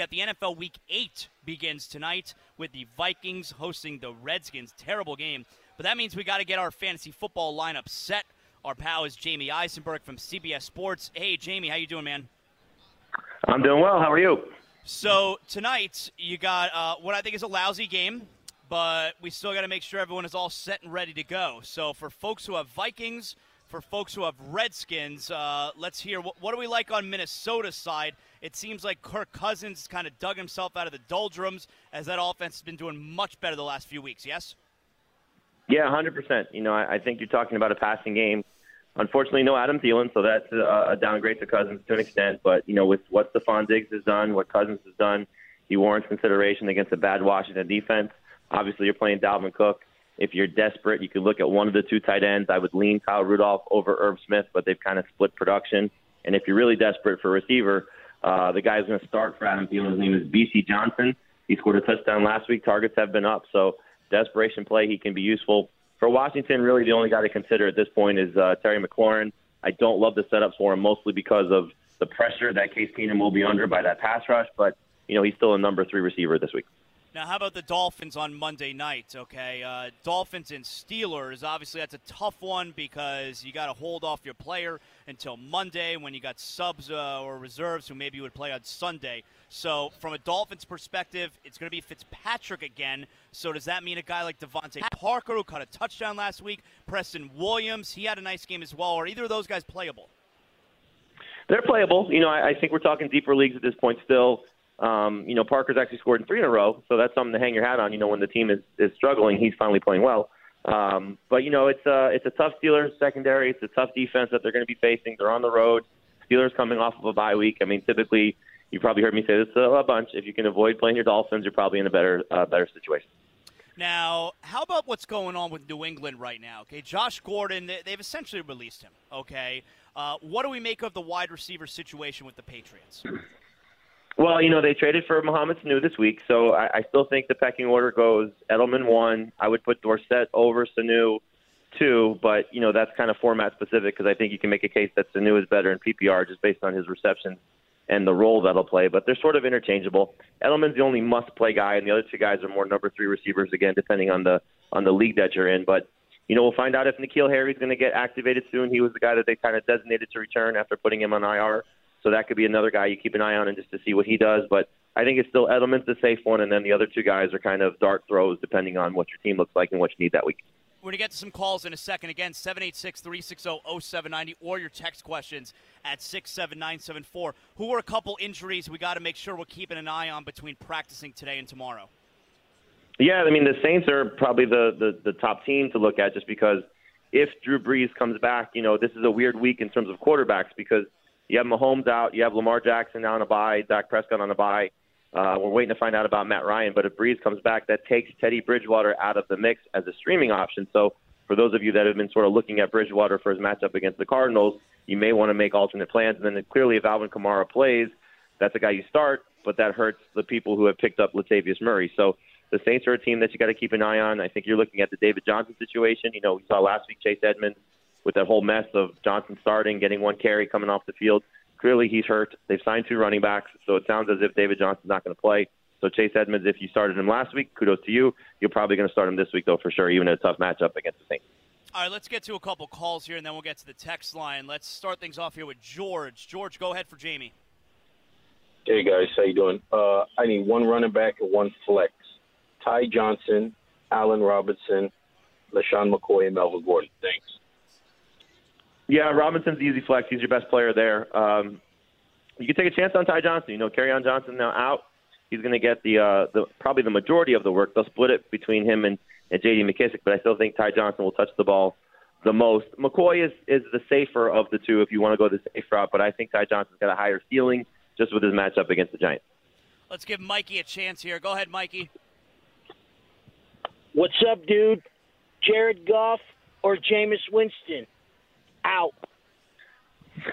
Got the NFL Week 8 begins tonight with the Vikings hosting the Redskins. Terrible game. But that means we got to get our fantasy football lineup set. Our pal is Jamey Eisenberg from CBS Sports. Hey, Jamey, how you doing, man? I'm doing well. How are you? So tonight you got uh, what I think is a lousy game, but we still got to make sure everyone is all set and ready to go. So for folks who have Vikings, for folks who have Redskins, uh, let's hear what, what do we like on Minnesota's side – it seems like Kirk Cousins kind of dug himself out of the doldrums as that offense has been doing much better the last few weeks. Yes. Yeah, 100%. You know, I, I think you're talking about a passing game. Unfortunately, no Adam Thielen, so that's a, a downgrade to Cousins to an extent. But you know, with what Stefon Diggs has done, what Cousins has done, he warrants consideration against a bad Washington defense. Obviously, you're playing Dalvin Cook. If you're desperate, you could look at one of the two tight ends. I would lean Kyle Rudolph over Irv Smith, but they've kind of split production. And if you're really desperate for a receiver, uh, the guy who's going to start for Adam Thielen, his name is Bisi Johnson. He scored a touchdown last week. Targets have been up, so desperation play. He can be useful for Washington. Really, the only guy to consider at this point is uh, Terry McLaurin. I don't love the setups for him, mostly because of the pressure that Case Keenum will be under by that pass rush. But you know, he's still a number three receiver this week. Now, how about the Dolphins on Monday night? Okay, uh, Dolphins and Steelers. Obviously, that's a tough one because you got to hold off your player until Monday when you got subs uh, or reserves who maybe would play on Sunday. So, from a Dolphins perspective, it's going to be Fitzpatrick again. So, does that mean a guy like DeVante Parker, who caught a touchdown last week, Preston Williams, he had a nice game as well, Are either of those guys playable? They're playable. You know, I, I think we're talking deeper leagues at this point still. Um, you know, Parker's actually scored in three in a row, so that's something to hang your hat on. You know, when the team is, is struggling, he's finally playing well. Um, but you know, it's a it's a tough Steelers secondary. It's a tough defense that they're going to be facing. They're on the road. Steelers coming off of a bye week. I mean, typically, you probably heard me say this a bunch. If you can avoid playing your Dolphins, you're probably in a better uh, better situation. Now, how about what's going on with New England right now? Okay, Josh Gordon, they've essentially released him. Okay, uh, what do we make of the wide receiver situation with the Patriots? Well, you know, they traded for Mohamed Sanu this week, so I, I still think the pecking order goes Edelman one. I would put Dorsett over Sanu two, but you know that's kind of format specific because I think you can make a case that Sanu is better in PPR just based on his receptions and the role that'll play. But they're sort of interchangeable. Edelman's the only must-play guy, and the other two guys are more number three receivers again, depending on the on the league that you're in. But you know, we'll find out if N'Keal Harry's going to get activated soon. He was the guy that they kind of designated to return after putting him on IR. So that could be another guy you keep an eye on and just to see what he does. But I think it's still Edelman's the safe one, and then the other two guys are kind of dart throws depending on what your team looks like and what you need that week. We're going to get to some calls in a second. Again, 786 360 0790 or your text questions at 67974. Who are a couple injuries we got to make sure we're keeping an eye on between practicing today and tomorrow? Yeah, I mean, the Saints are probably the, the, the top team to look at just because if Drew Brees comes back, you know, this is a weird week in terms of quarterbacks because – you have Mahomes out. You have Lamar Jackson on a bye. Dak Prescott on a bye. Uh, we're waiting to find out about Matt Ryan. But if Brees comes back, that takes Teddy Bridgewater out of the mix as a streaming option. So for those of you that have been sort of looking at Bridgewater for his matchup against the Cardinals, you may want to make alternate plans. And then clearly, if Alvin Kamara plays, that's a guy you start, but that hurts the people who have picked up Latavius Murray. So the Saints are a team that you got to keep an eye on. I think you're looking at the David Johnson situation. You know, we saw last week Chase Edmonds with that whole mess of Johnson starting, getting one carry coming off the field. Clearly, he's hurt. They've signed two running backs, so it sounds as if David Johnson's not going to play. So Chase Edmonds, if you started him last week, kudos to you. You're probably going to start him this week, though, for sure, even in a tough matchup against the Saints. All right, let's get to a couple calls here, and then we'll get to the text line. Let's start things off here with George. George, go ahead for Jamey. Hey guys, how you doing? Uh, I need one running back and one flex. Ty Johnson, Allen Robinson, LeSean McCoy, and Melvin Gordon. Thanks. Yeah, Robinson's easy flex. He's your best player there. Um, you can take a chance on Ty Johnson. You know, Kerryon Johnson now out. He's going to get the uh, the probably the majority of the work. They'll split it between him and, and J.D. McKissic, but I still think Ty Johnson will touch the ball the most. McCoy is is the safer of the two if you want to go the safe route, but I think Ty Johnson's got a higher ceiling just with his matchup against the Giants. Let's give Mikey a chance here. Go ahead, Mikey. What's up, dude? Jared Goff or Jameis Winston? Out.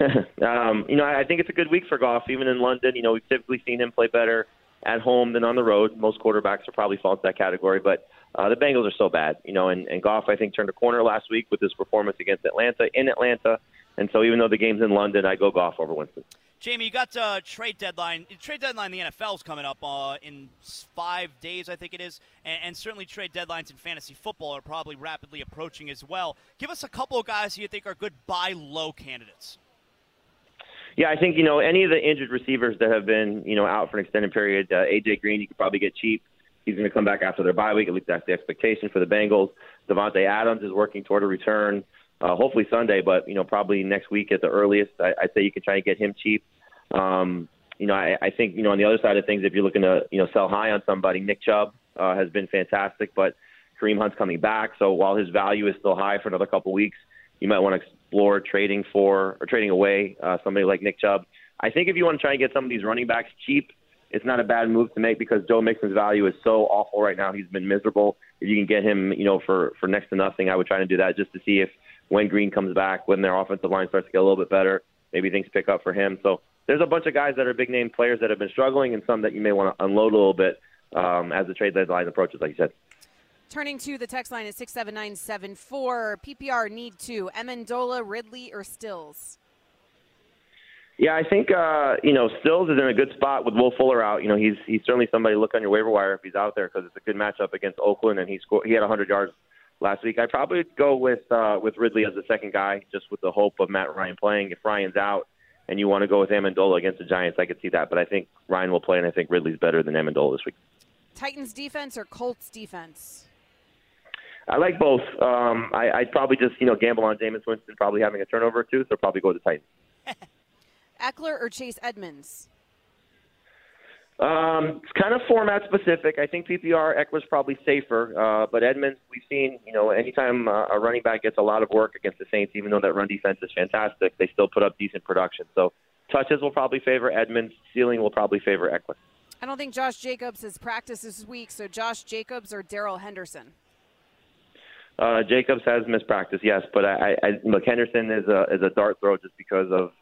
um, you know, I think it's a good week for Goff. even in London. You know, we've typically seen him play better at home than on the road. Most quarterbacks are probably fall into that category, but uh, the Bengals are so bad, you know. And, and Goff, I think, turned a corner last week with his performance against Atlanta in Atlanta. And so, even though the game's in London, I go Goff over Winston. Jamey, you got uh, trade deadline. Trade deadline in the NFL is coming up uh, in five days, I think it is, and, and, certainly trade deadlines in fantasy football are probably rapidly approaching as well. Give us a couple of guys who you think are good buy low candidates. Yeah, I think you know any of the injured receivers that have been you know out for an extended period. Uh, AJ Green, you could probably get cheap. He's going to come back after their bye week. At least that's the expectation for the Bengals. Davante Adams is working toward a return uh, hopefully Sunday, but you know probably next week at the earliest. I, I'd say you can try and get him cheap. Um, you know, I, I think you know on the other side of things, if you're looking to you know sell high on somebody, Nick Chubb uh, has been fantastic, but Kareem Hunt's coming back, so while his value is still high for another couple weeks, you might want to explore trading for or trading away uh, somebody like Nick Chubb. I think if you want to try and get some of these running backs cheap, it's not a bad move to make because Joe Mixon's value is so awful right now. He's been miserable. If you can get him, you know, for for next to nothing, I would try to do that just to see if when Green comes back, when their offensive line starts to get a little bit better, maybe things pick up for him. So there's a bunch of guys that are big name players that have been struggling, and some that you may want to unload a little bit um, as the trade deadline approaches, like you said. Turning to the text line is 67974. PPR need to. Amendola, Ridley, or Stills? Yeah, I think uh, you know Stills is in a good spot with Will Fuller out. You know he's he's certainly somebody to look on your waiver wire if he's out there because it's a good matchup against Oakland, and he scored he had 100 yards last week. I'd probably go with uh, with Ridley as the second guy, just with the hope of Matt Ryan playing. If Ryan's out and you want to go with Amendola against the Giants, I could see that. But I think Ryan will play, and I think Ridley's better than Amendola this week. Titans defense or Colts defense? I like both. Um, I, I'd probably just you know gamble on Jameis Winston probably having a turnover or two, so probably go with the Titans. Ekeler or Chase Edmonds? Um, it's kind of format specific. I think PPR Ekeler's probably safer, uh, but Edmonds, we've seen, you know, anytime uh, a running back gets a lot of work against the Saints, even though that run defense is fantastic, they still put up decent production. So touches will probably favor Edmonds. Ceiling will probably favor Ekeler. I don't think Josh Jacobs has practiced this week, so Josh Jacobs or Darrell Henderson. Uh, Jacobs has missed practice, yes, but I, I, look Henderson is a is a dart throw just because of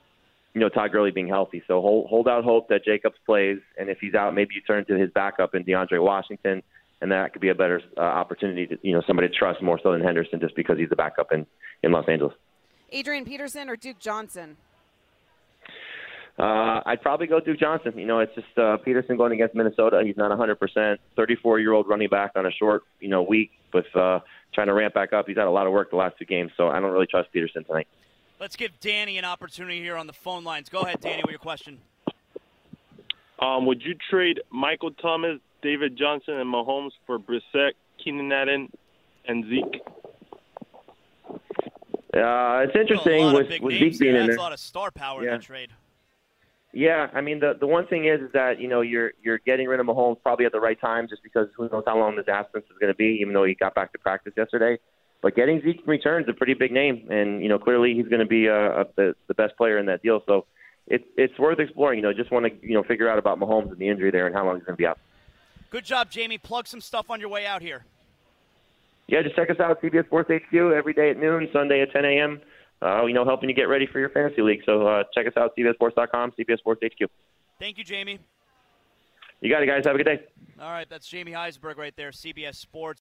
you know Todd Gurley being healthy. So hold hold out hope that Jacobs plays, and if he's out, maybe you turn to his backup in DeAndre Washington, and that could be a better uh, opportunity to you know somebody to trust more so than Henderson just because he's the backup in in Los Angeles. Adrian Peterson or Duke Johnson. Uh, I'd probably go Duke Johnson. You know, it's just uh, Peterson going against Minnesota. He's not 100%. 34 year old running back on a short, you know, week with uh, trying to ramp back up. He's had a lot of work the last two games, so I don't really trust Peterson tonight. Let's give Danny an opportunity here on the phone lines. Go ahead, Danny, with your question. Um, would you trade Michael Thomas, David Johnson, and Mahomes for Brissett, Keenan Allen, and Zeke? Uh, it's interesting with, with Zeke being there. in That's there. a lot of star power Yeah. in that trade. Yeah, I mean the the one thing is, is that you know you're you're getting rid of Mahomes probably at the right time, just because who knows how long this absence is going to be, even though he got back to practice yesterday. But getting Zeke in return is a pretty big name, and you know clearly he's going to be uh, the the best player in that deal. So it's it's worth exploring. You know, just want to you know figure out about Mahomes and the injury there and how long he's going to be out. Good job, Jamey. Plug some stuff on your way out here. Yeah, just check us out at CBS Sports HQ every day at noon, Sunday at 10 a.m. Uh, you know, helping you get ready for your fantasy league. So uh, check us out, CBSSports.com, CBS Sports HQ. Thank you, Jamey. You got it, guys. Have a good day. All right, that's Jamey Eisenberg right there, CBS Sports.